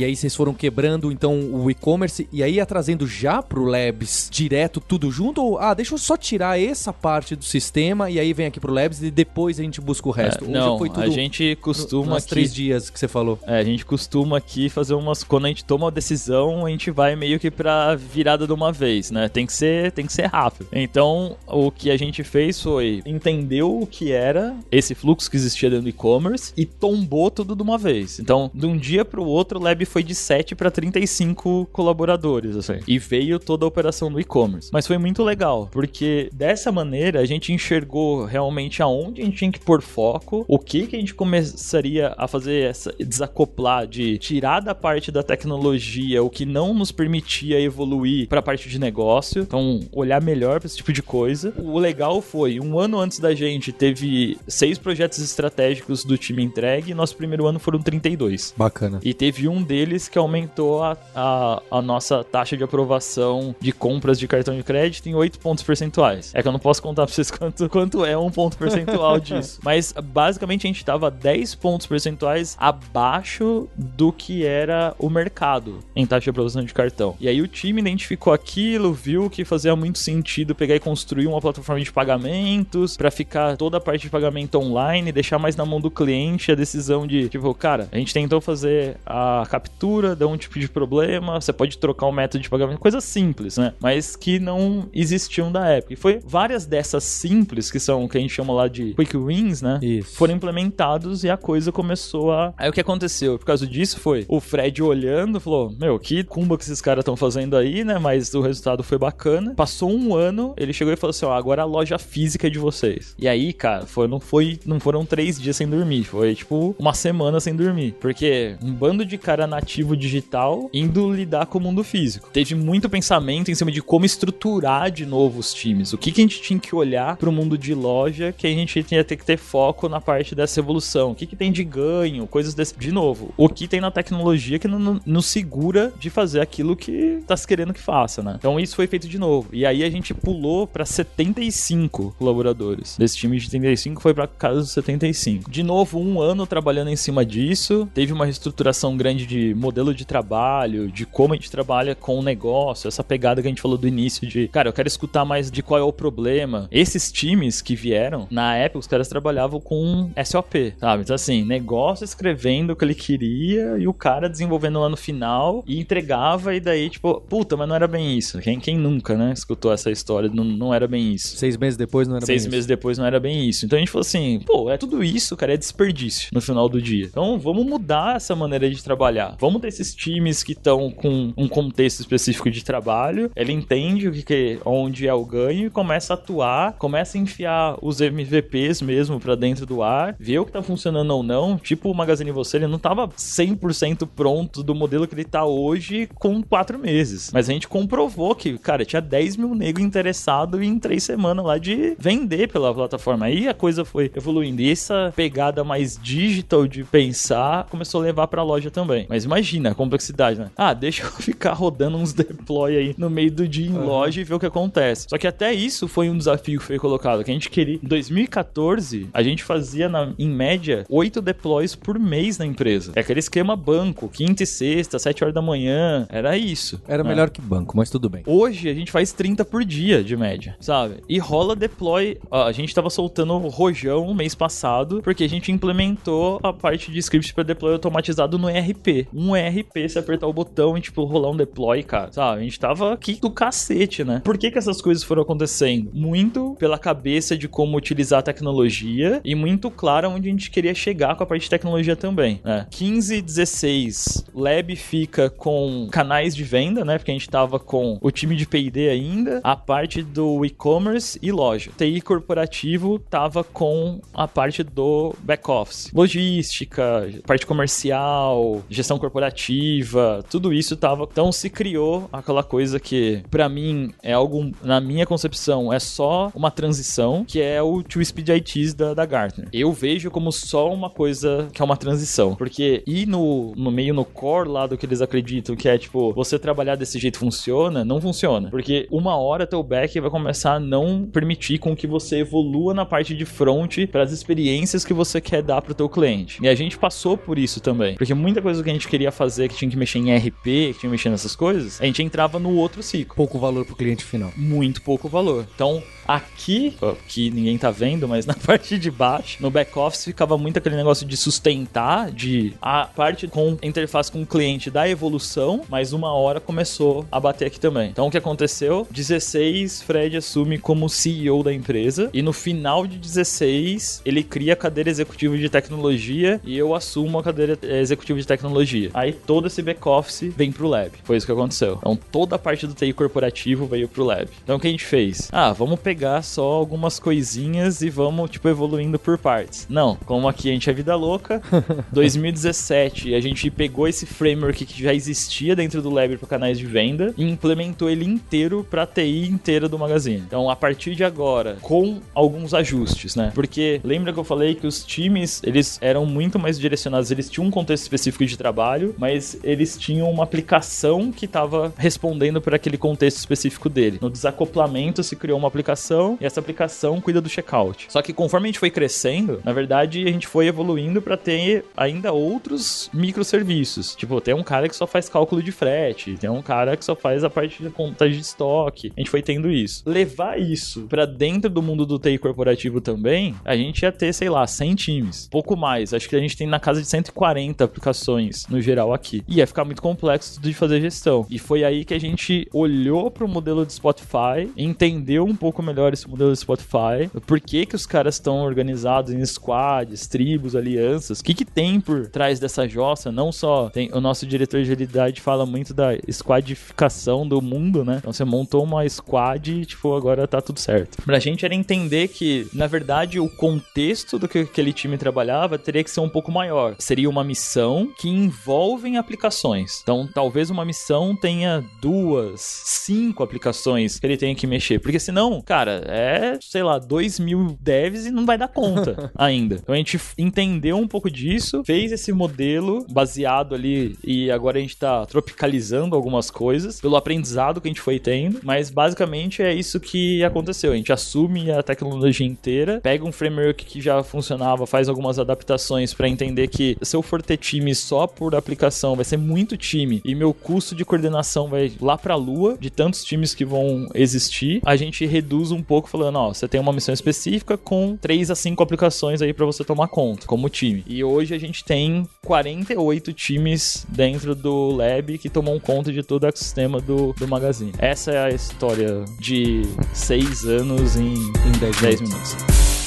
E aí vocês foram quebrando então o e-commerce e aí ia trazendo já pro Labs direto tudo junto? Ou, ah, deixa eu só tirar essa parte do sistema e aí vem aqui pro Labs e depois a gente busca o resto? É, não, a gente costuma... Nos três dias que você falou. É, a gente costuma aqui fazer umas... Quando a gente toma uma decisão, a gente vai meio que pra virada de uma vez, né? Tem que ser, tem que ser rápido. Então, o que a gente fez foi entender o que era esse fluxo que existia dentro do e-commerce e tombou tudo de uma vez. Então, de um dia pro outro, o Lab foi de 7 para 35 colaboradores, assim. E veio toda a operação do e-commerce. Mas foi muito legal, porque dessa maneira a gente enxergou realmente aonde a gente tinha que pôr foco, o que que a gente começaria a fazer essa desacoplar de tirar da parte da tecnologia o que não nos permitia evoluir para a parte de negócio. Então, olhar melhor para esse tipo de coisa. O legal foi, um ano antes da gente teve seis projetos estratégicos do time entregue, nosso primeiro ano foram 32. Bacana. E teve um deles que aumentou a, a, a nossa taxa de aprovação de compras de cartão de crédito em 8 pontos percentuais. É que eu não posso contar pra vocês <laughs> quanto, quanto é um ponto percentual <laughs> disso. Mas basicamente a gente tava 10 pontos percentuais abaixo do que era o mercado em taxa de aprovação de cartão. E aí o time identificou aquilo, viu que fazia muito sentido pegar e construir uma plataforma de pagamentos para ficar toda a parte de pagamento online, deixar mais na mão do cliente a decisão de, tipo, cara, a gente tentou fazer a captura, deu um tipo de problema, você pode trocar o método de pagamento, coisas simples, né? Mas que não existiam da época. E foi várias dessas simples, que são o que a gente chama lá de quick wins, né? Isso. Foram implementados e a coisa começou a. Aí o que aconteceu? Por causa disso foi o Fred olhando, falou: Meu, que cumba que esses caras estão fazendo aí, né? Mas o resultado foi bacana. Passou um ano, ele chegou e falou assim: Ó, agora a loja física é de vocês. E aí, cara, foi, não, foi, não foram três dias sem dormir, foi tipo uma semana sem dormir. Porque um bando de cara nativo digital indo lidar com o mundo físico. Teve muito pensamento em cima de como estruturar de novo os times. O que, que a gente tinha que olhar pro mundo de loja que a gente ia ter que ter foco na parte dessa evolução. O que, que tem de ganho, coisas desse. De novo, o que tem na tecnologia que não nos segura de fazer aquilo que tá se querendo que faça, né? Então isso foi feito de novo. E aí a gente pulou pra 75 colaboradores. Desse time de 35 foi pra casa dos 75. De novo, um ano trabalhando em cima disso. Teve uma reestruturação grande de modelo de trabalho, de como a gente trabalha com o negócio, essa pegada que a gente falou do início de, cara, eu quero escutar mais de qual é o problema. Esses times que vieram, na época, os caras trabalhavam com SOP, sabe? Então, assim, negócio escrevendo o que ele queria e o cara desenvolvendo lá no final e entregava, e daí, tipo, puta, mas não era bem isso. Quem, quem nunca, né, escutou essa história? Não, não era bem isso. Seis meses depois não era Seis bem meses depois não era bem isso. Então a gente falou assim, pô, é tudo isso, cara, é desperdício no final do dia. Então vamos mudar essa maneira de trabalhar. Vamos ter esses times que estão com um contexto específico de trabalho, ele entende o que, que onde é o ganho e começa a atuar, começa a enfiar os MVPs mesmo para dentro do ar, ver o que tá funcionando ou não. Tipo o Magazine Você, ele não tava 100% pronto do modelo que ele tá hoje com quatro meses. Mas a gente comprovou que, cara, tinha 10 mil negros interessados em três semanas lá de vender pela plataforma. Aí a coisa foi evoluindo. E essa pegada mais digital de pensar começou a levar pra loja também. Mas imagina a complexidade, né? Ah, deixa eu <laughs> ficar rodando uns deploy aí no meio do dia em Uhum. loja e ver o que acontece. Só que até isso foi um desafio que foi colocado. Que a gente queria. Em 2014, a gente fazia, na- em média, oito deploys por mês na empresa. É aquele esquema banco, quinta e sexta, sete horas da manhã. Era isso. Era né? melhor que banco, mas tudo bem. Hoje a gente faz 30 por dia de média, sabe? E rola deploy. ó, a gente tava soltando o rojão mês passado, porque a gente implementou a parte de script para deploy automatizado no ERP. Um ERP, se apertar o botão e, tipo, rolar um deploy, cara, sabe? A gente tava aqui do cacete, né? Por que que essas coisas foram acontecendo? Muito pela cabeça de como utilizar a tecnologia e muito claro onde a gente queria chegar com a parte de tecnologia também, né? 15 e 16, Lab fica com canais de venda, né? Porque a gente tava com o time de P&D ainda, a parte do e-commerce e loja. TI corporativo tava com a parte do back-office. Logística, parte comercial, gestão corporativa, tudo isso tava... Então se criou aquela coisa que, pra mim, é algo, na minha concepção, é só uma transição, que é o Two Speed ITs da, da Gartner. Eu vejo como só uma coisa que é uma transição. Porque ir no, no meio, no core lá do que eles acreditam, que é tipo, você trabalhar desse jeito funciona, não funciona. Porque uma hora teu back vai começar a não permitir com que você evolua na parte de front para as experiências que você quer dar pro teu cliente. E a gente passou por isso também. Porque muita coisa que a gente queria fazer, que tinha que mexer em RP, que tinha que mexer nessas coisas, a gente entrava no outro ciclo Pouco valor pro cliente final. muito pouco valor. Então, aqui, que ninguém tá vendo, mas na <laughs> parte de baixo, no back office ficava muito aquele negócio de sustentar, de a parte com interface com o cliente da evolução, mas uma hora começou a bater aqui também. Então, o que aconteceu? 16, Fred assume como CEO da empresa e no final de 16, ele cria a cadeira executiva de tecnologia e eu assumo a cadeira eh, executiva de tecnologia. Aí todo esse back office vem pro lab. Foi isso que aconteceu. Então, toda a parte do TI corporativo veio pro lab. Então, o que a gente fez? Ah, vamos pegar pegar só algumas coisinhas e vamos, tipo, evoluindo por partes. Não, como aqui a gente é vida louca, <laughs> 2017 a gente pegou esse framework que já existia dentro do Lab para canais de venda e implementou ele inteiro para a TI inteira do Magazine. Então, a partir de agora, com alguns ajustes, né? Porque lembra que eu falei que os times, eles eram muito mais direcionados, eles tinham um contexto específico de trabalho, mas eles tinham uma aplicação que estava respondendo por aquele contexto específico dele. No desacoplamento se criou uma aplicação e essa aplicação cuida do checkout. Só que conforme a gente foi crescendo, na verdade, a gente foi evoluindo para ter ainda outros microserviços. Tipo, tem um cara que só faz cálculo de frete, tem um cara que só faz a parte de conta de estoque. A gente foi tendo isso. Levar isso para dentro do mundo do TI corporativo também, a gente ia ter, sei lá, 100 times. Pouco mais. Acho que a gente tem na casa de 140 aplicações no geral aqui. E ia ficar muito complexo de fazer gestão. E foi aí que a gente olhou para o modelo de Spotify, entendeu um pouco melhor esse modelo de Spotify, por que que os caras estão organizados em squads, tribos, alianças, o que que tem por trás dessa jossa, não só tem o nosso diretor de agilidade fala muito da squadificação do mundo, né? Então você montou uma squad e tipo agora tá tudo certo. Pra gente era entender que na verdade o contexto do que aquele time trabalhava teria que ser um pouco maior. Seria uma missão que envolve aplicações. Então talvez uma missão tenha duas, cinco aplicações que ele tenha que mexer, porque senão, cara, é sei lá, dois mil devs e não vai dar conta <laughs> ainda. Então a gente entendeu um pouco disso, fez esse modelo baseado ali e agora a gente tá tropicalizando algumas coisas pelo aprendizado que a gente foi tendo, mas basicamente é isso que aconteceu. A gente assume a tecnologia inteira, pega um framework que já funcionava, faz algumas adaptações para entender que se eu for ter time só por aplicação, vai ser muito time e meu custo de coordenação vai lá pra lua de tantos times que vão existir. A gente reduz um pouco falando, ó, você tem uma missão específica com 3 a 5 aplicações aí para você tomar conta como time. E hoje a gente tem 48 times dentro do lab que tomam conta de todo o ecossistema do, do Magazine. Essa é a história de 6 anos em, em 10, 10 minutos.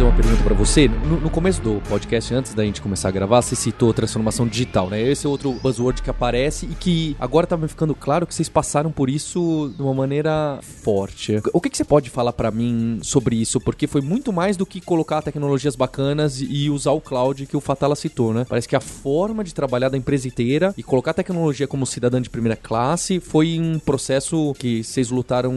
Fazer uma pergunta pra você? No, no começo do podcast, antes da gente começar a gravar, você citou transformação digital, né? Esse é outro buzzword que aparece e que agora tá me ficando claro que vocês passaram por isso de uma maneira forte. O que, que você pode falar pra mim sobre isso? Porque foi muito mais do que colocar tecnologias bacanas e usar o cloud que o Fatala citou, né? Parece que a forma de trabalhar da empresa inteira e colocar tecnologia como cidadã de primeira classe foi um processo que vocês lutaram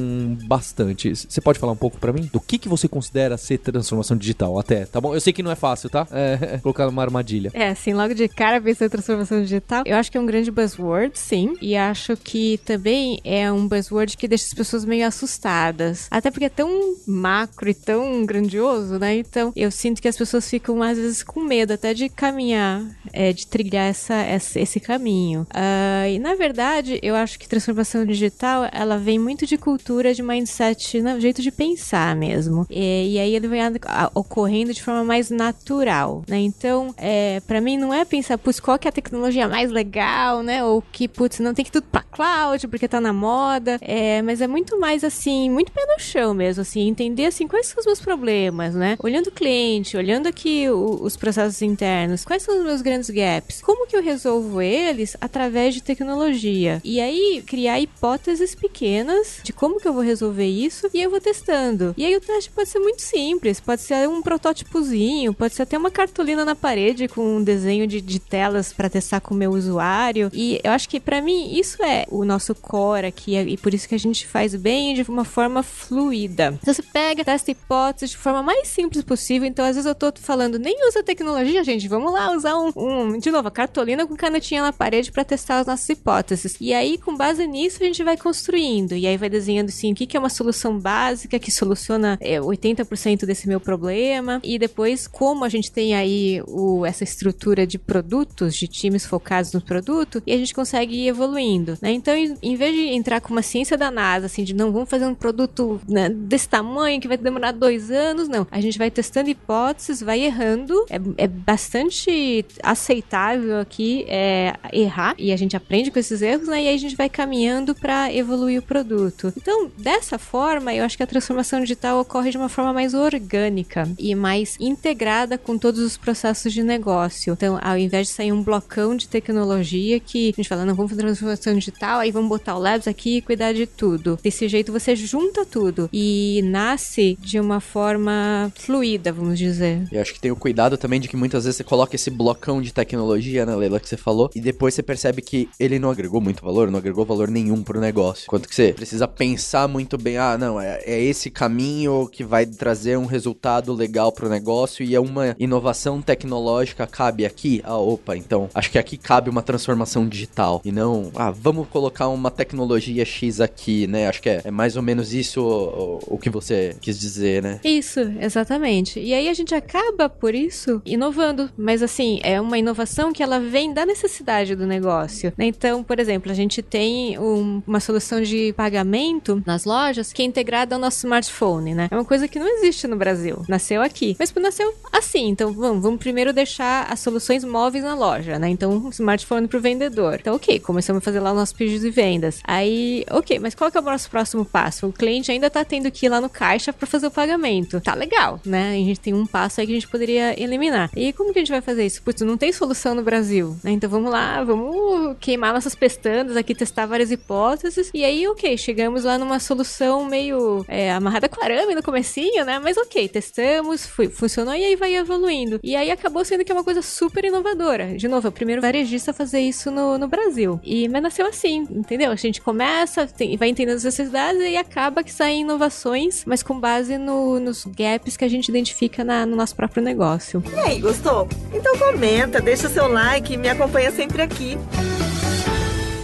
bastante. Você pode falar um pouco pra mim? Do que, que você considera ser transformação digital até, tá bom? Eu sei que não é fácil, tá? É, colocar uma armadilha. É, assim, logo de cara pensar em transformação digital, eu acho que é um grande buzzword, sim. E acho que também é um buzzword que deixa as pessoas meio assustadas. Até porque é tão macro e tão grandioso, né? Então, eu sinto que as pessoas ficam, às vezes, com medo até de caminhar, é, de trilhar essa, essa esse caminho. Uh, e, na verdade, eu acho que transformação digital, ela vem muito de cultura, de mindset, no jeito de pensar mesmo. E, e aí ele vem a- ocorrendo de forma mais natural, né? Então, é, para mim não é pensar, putz, qual que é a tecnologia mais legal, né? Ou que, putz, não tem que tudo pra cloud porque tá na moda. É, mas é muito mais assim, muito pé no chão mesmo, assim, entender assim quais são os meus problemas, né? Olhando o cliente, olhando aqui o- os processos internos, quais são os meus grandes gaps? Como que eu resolvo eles através de tecnologia? E aí criar hipóteses pequenas de como que eu vou resolver isso e eu vou testando. E aí o teste pode ser muito simples, pode ser um protótipozinho, pode ser até uma cartolina na parede com um desenho de, de telas para testar com o meu usuário. E eu acho que para mim isso é o nosso core aqui e por isso que a gente faz bem de uma forma fluida. Então você pega, testa hipóteses de forma mais simples possível. Então às vezes eu tô falando, nem usa tecnologia, gente, vamos lá usar um, um de novo, a cartolina com canetinha na parede para testar as nossas hipóteses. E aí com base nisso a gente vai construindo e aí vai desenhando assim, o que que é uma solução básica que soluciona é, 80% desse meu meu problema. E depois, como a gente tem aí o, essa estrutura de produtos, de times focados no produto, e a gente consegue ir evoluindo, né? Então, em, em vez de entrar com uma ciência da NASA, assim, de não vamos fazer um produto né, desse tamanho que vai demorar dois anos, não. A gente vai testando hipóteses, vai errando. É, é bastante aceitável aqui é, errar e a gente aprende com esses erros, né? E aí a gente vai caminhando para evoluir o produto. Então, dessa forma, eu acho que a transformação digital ocorre de uma forma mais orgânica e mais integrada com todos os processos de negócio. Então, ao invés de sair um blocão de tecnologia que a gente fala, não, vamos fazer transformação digital, aí vamos botar o Labs aqui e cuidar de tudo. Desse jeito você junta tudo e nasce de uma forma fluida, vamos dizer. E acho que tem o cuidado também de que muitas vezes você coloca esse blocão de tecnologia, né, Leila, que você falou, e depois você percebe que ele não agregou muito valor, não agregou valor nenhum pro negócio. Quanto que você precisa pensar muito bem, ah, não, é, é esse caminho que vai trazer um resultado legal pro negócio e é uma inovação tecnológica cabe aqui? Ah, opa, então acho que aqui cabe uma transformação digital e não, ah, vamos colocar uma tecnologia X aqui, né? Acho que é, é mais ou menos isso o, o, que você quis dizer, né? Isso, exatamente. E aí a gente acaba, por isso, inovando. Mas assim, é uma inovação que ela vem da necessidade do negócio. Né? Então, por exemplo, a gente tem um, uma solução de pagamento nas lojas que é integrada ao nosso smartphone, né? É uma coisa que não existe no Brasil. Nasceu aqui. Mas nasceu assim. Então, vamos, vamos primeiro deixar as soluções móveis na loja, né? Então, smartphone pro vendedor. Então, ok, começamos a fazer lá nossos pedidos e vendas. Aí, ok, mas qual que é o nosso próximo passo? O cliente ainda tá tendo que ir lá no caixa para fazer o pagamento. Tá legal, né? A gente tem um passo aí que a gente poderia eliminar. E como que a gente vai fazer isso? Putz, não tem solução no Brasil, né? Então vamos lá, vamos queimar nossas pestanas aqui, testar várias hipóteses. E aí, ok, chegamos lá numa solução meio é, amarrada com arame no comecinho, né? Mas ok, testamos, foi, funcionou e aí vai evoluindo. E aí acabou sendo que é uma coisa super inovadora. De novo, é o primeiro varejista a fazer isso no, no Brasil. E mas nasceu assim, entendeu? A gente começa, vai entendendo as necessidades e acaba que saem inovações, mas com base no, nos gaps que a gente identifica na, no nosso próprio negócio. E aí, gostou? Então comenta, deixa seu like e me acompanha sempre aqui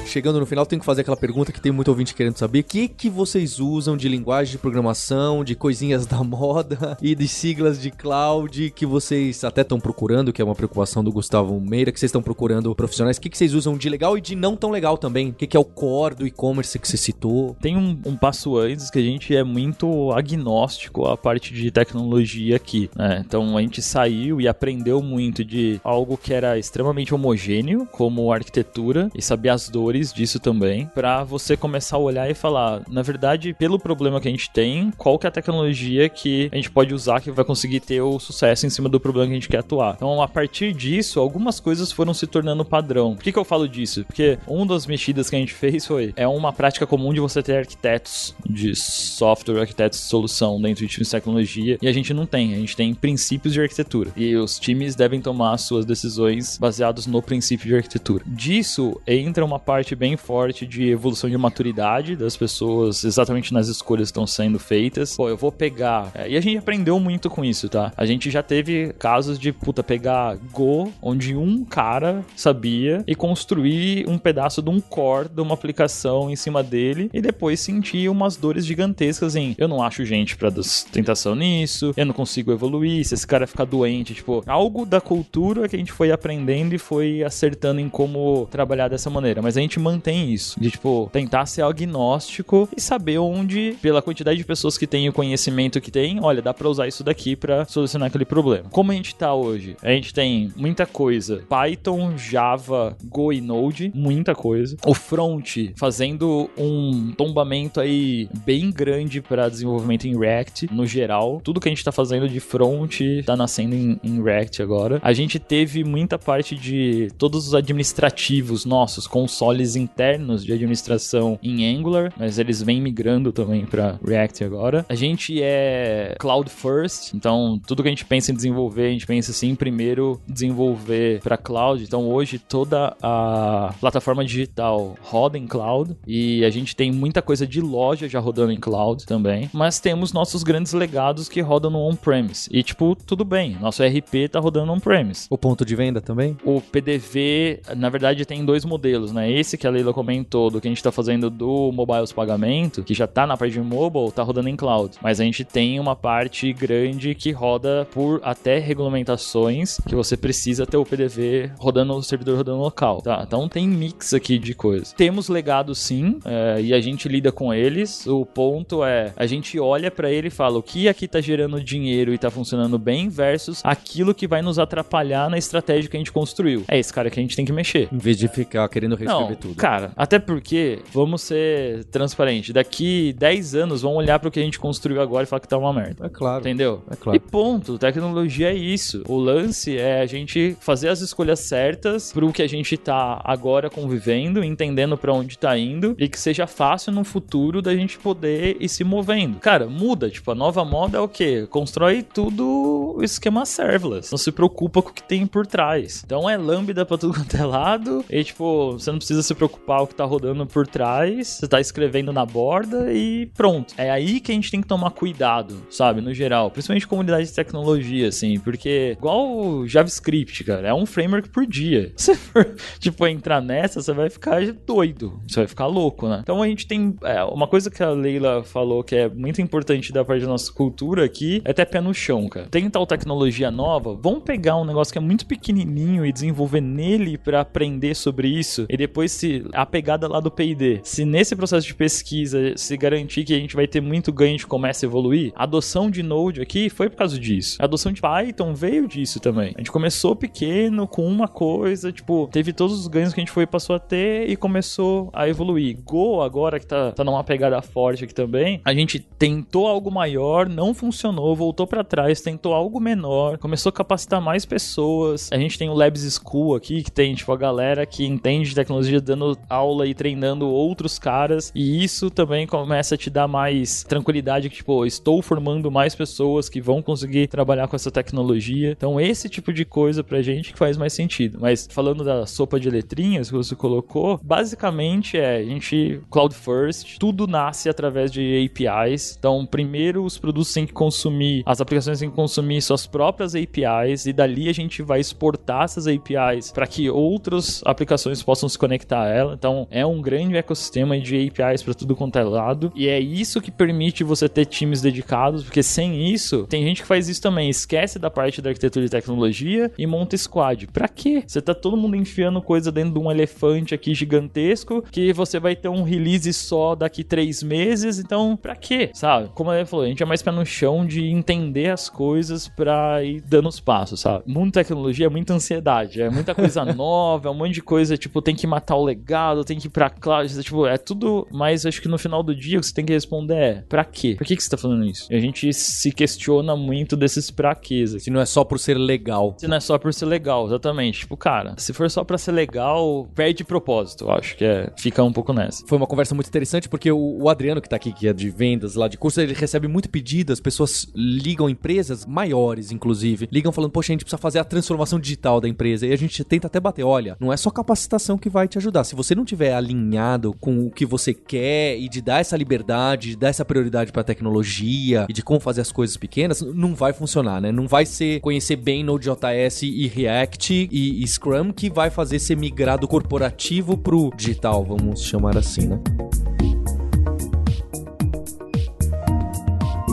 chegando no final, tenho que fazer aquela pergunta que tem muito ouvinte querendo saber. O que, que vocês usam de linguagem de programação, de coisinhas <laughs> da moda e de siglas de cloud que vocês até estão procurando, que é uma preocupação do Gustavo Meira, que vocês estão procurando profissionais. O que, que vocês usam de legal e de não tão legal também? O que, que é o core do e-commerce que você citou? Tem um, um, passo antes que a gente é muito agnóstico à parte de tecnologia aqui, né? Então a gente saiu e aprendeu muito de algo que era extremamente homogêneo, como arquitetura, e sabia as dores disso também, para você começar a olhar e falar, na verdade, pelo problema que a gente tem, qual que é a tecnologia que a gente pode usar que vai conseguir ter o sucesso em cima do problema que a gente quer atuar. Então, a partir disso, algumas coisas foram se tornando padrão. Por que, que eu falo disso? Porque uma das mexidas que a gente <laughs> fez foi, é uma prática comum de você ter arquitetos de software, arquitetos de solução dentro de times de tecnologia, e a gente não tem, a gente tem princípios de arquitetura. E os times devem tomar suas decisões baseados no princípio de arquitetura. Disso entra uma parte bem forte de evolução de maturidade das pessoas, exatamente nas escolhas que estão sendo feitas. Pô, eu vou pegar. É, e a gente aprendeu muito com isso, tá? A gente já teve casos de, puta, pegar Go, onde um cara sabia e construir um pedaço de um core de uma aplicação em cima dele e depois sentir umas dores gigantescas em eu não acho gente pra tentação nisso, eu não consigo evoluir, se esse cara ficar doente, tipo, algo da cultura que a gente foi aprendendo e foi acertando em como trabalhar dessa maneira. Mas a gente mantém isso. De, tipo, tentar ser agnóstico e saber onde, pela quantidade de pessoas que têm o conhecimento que tem, olha, dá pra usar isso daqui para solucionar aquele problema. Como a gente tá hoje? A gente tem muita coisa. Python, Java, Go e Node, muita coisa. O front fazendo um tombamento aí bem grande para desenvolvimento em React, no geral. Tudo que a gente tá fazendo de front tá nascendo em, em React agora. A gente teve muita parte de todos os administrativos nossos, consoles internos de administração em Angular, mas eles vêm migrando também para React agora. A gente é cloud first, então tudo que a gente pensa em desenvolver, a gente pensa assim, primeiro desenvolver para cloud. Então hoje toda a plataforma digital roda em cloud e a gente tem muita coisa de loja já rodando em cloud também, mas temos nossos grandes legados que rodam no on-premise. E tipo, tudo bem, nosso RP tá rodando on-premise. O ponto de venda também? O PDV, na verdade, tem dois modelos, né? Esse que a Leila comentou do que a gente tá fazendo do mobile pagamento, que já tá na parte de mobile, tá rodando em cloud. Mas a gente tem uma parte grande que roda por até regulamentações que você precisa ter o PDV rodando o servidor rodando local, tá? Então tem mix aqui de coisas. Temos legado sim, é, e a gente lida com eles. O ponto é, a gente olha para ele e fala o que aqui tá gerando dinheiro e tá funcionando bem versus aquilo que vai nos atrapalhar na estratégia que a gente construiu. É esse cara que a gente tem que mexer. Em vez de ficar querendo reescrever Não, tudo. Cara, até porque, vamos ser transparentes, daqui 10 anos vão olhar pro que a gente construiu agora e falar que tá uma merda. É claro. Entendeu? É claro. E ponto. Tecnologia é isso. O lance é a gente fazer as escolhas certas pro que a gente tá agora convivendo, entendendo pra onde tá indo e que seja fácil no futuro da gente poder ir se movendo. Cara, muda. Tipo, a nova moda é o quê? Constrói tudo o esquema serverless. Não se preocupa com o que tem por trás. Então é lambda pra tudo quanto é lado e, tipo, você não precisa se preocupar o que tá rodando por trás. Você tá escrevendo na borda e pronto. É aí que a gente tem que tomar cuidado, sabe? No geral. Principalmente comunidade de tecnologia, assim. Porque, igual JavaScript, cara, é um framework por dia. <laughs> Se for, tipo, entrar nessa, você vai ficar doido. Você vai ficar louco, né? Então a gente tem. é, uma coisa que a Leila falou que é muito importante da parte da nossa cultura aqui é até pé no chão, cara. Tem tal tecnologia nova, vamos pegar um negócio que é muito pequenininho e desenvolver nele pra aprender sobre isso e depois se a pegada lá do P&D. Se nesse processo de pesquisa se garantir que a gente vai ter muito ganho de começa a evoluir, a adoção de Node aqui foi por causa disso. A adoção de Python veio disso também. A gente começou pequeno com uma coisa, tipo, teve todos os ganhos que a gente foi passou a ter e começou a evoluir. Go agora que tá, tá numa pegada forte aqui também, a gente tentou algo maior, não funcionou, voltou pra trás, tentou algo menor, começou a capacitar mais pessoas. A gente tem o Labs School aqui, que tem, tipo, a galera que entende de tecnologia dando aula e treinando outros caras, e isso também começa a te dar mais tranquilidade que, tipo, estou formando mais pessoas que vão conseguir trabalhar com essa tecnologia. Então, esse tipo de coisa pra gente que faz mais sentido. Mas falando da sopa de letrinhas que você colocou, basicamente é a gente cloud first, tudo nasce através de APIs. Então, primeiro os produtos têm que consumir, as aplicações têm que consumir suas próprias APIs e dali a gente vai exportar essas APIs para que outras aplicações possam se conectar ela. Então, é um grande ecossistema de APIs para tudo quanto é lado e é isso que permite você ter times dedicados, porque sem isso, tem gente que faz isso também, esquece da parte da arquitetura e tecnologia e monta squad. Pra quê? Você tá todo mundo enfiando coisa dentro de um elefante aqui gigantesco que você vai ter um release só daqui três meses, então pra quê? Sabe? Como ele falou, a gente é mais pé no chão de entender as coisas pra ir dando os passos, sabe? Muita tecnologia muita ansiedade, é muita coisa <laughs> nova, é um monte de coisa, tipo, tem que matar o legado, tem que ir pra cloud, tipo, é tudo, mas acho que no final do dia o que você tem que responder é, pra quê? Por que, que você tá falando isso? E a gente se questiona muito desses pra quês. Se não é só por ser legal. Se não é só por ser legal, exatamente. Tipo, cara, se for só pra ser legal, perde propósito, eu acho que é. Fica um pouco nessa. Foi uma conversa muito interessante porque o, o Adriano, que tá aqui, que é de vendas lá de curso, ele recebe muito pedido, as pessoas ligam empresas maiores, inclusive, ligam falando, poxa, a gente precisa fazer a transformação digital da empresa. E a gente tenta até bater, olha, não é só capacitação que vai te ajudar. Se você não tiver alinhado com o que você quer e de dar essa liberdade, de dar essa prioridade pra tecnologia e de como fazer as coisas pequenas, não vai funcionar, né? Não vai ser conhecer bem Node.js e React e, e Scrum que vai fazer ser migrar do corporativo pro digital, vamos chamar assim, né?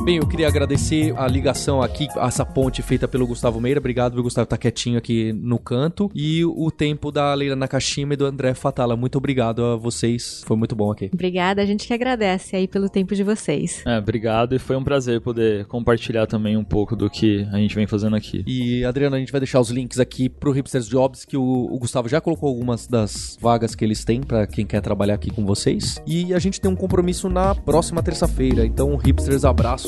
Bem, eu queria agradecer a ligação aqui, essa ponte feita pelo Gustavo Meira. Obrigado, viu, Gustavo, tá quietinho aqui no canto. E o tempo da Leila Nakashima e do André Fatala. Muito obrigado a vocês. Foi muito bom aqui. Obrigada, a gente que agradece aí pelo tempo de vocês. É, obrigado e foi um prazer poder compartilhar também um pouco do que a gente vem fazendo aqui. E, Adriano, a gente vai deixar os links aqui pro Hipsters Jobs, que o, o Gustavo já colocou algumas das vagas que eles têm para quem quer trabalhar aqui com vocês. E a gente tem um compromisso na próxima terça-feira. Então, Hipsters,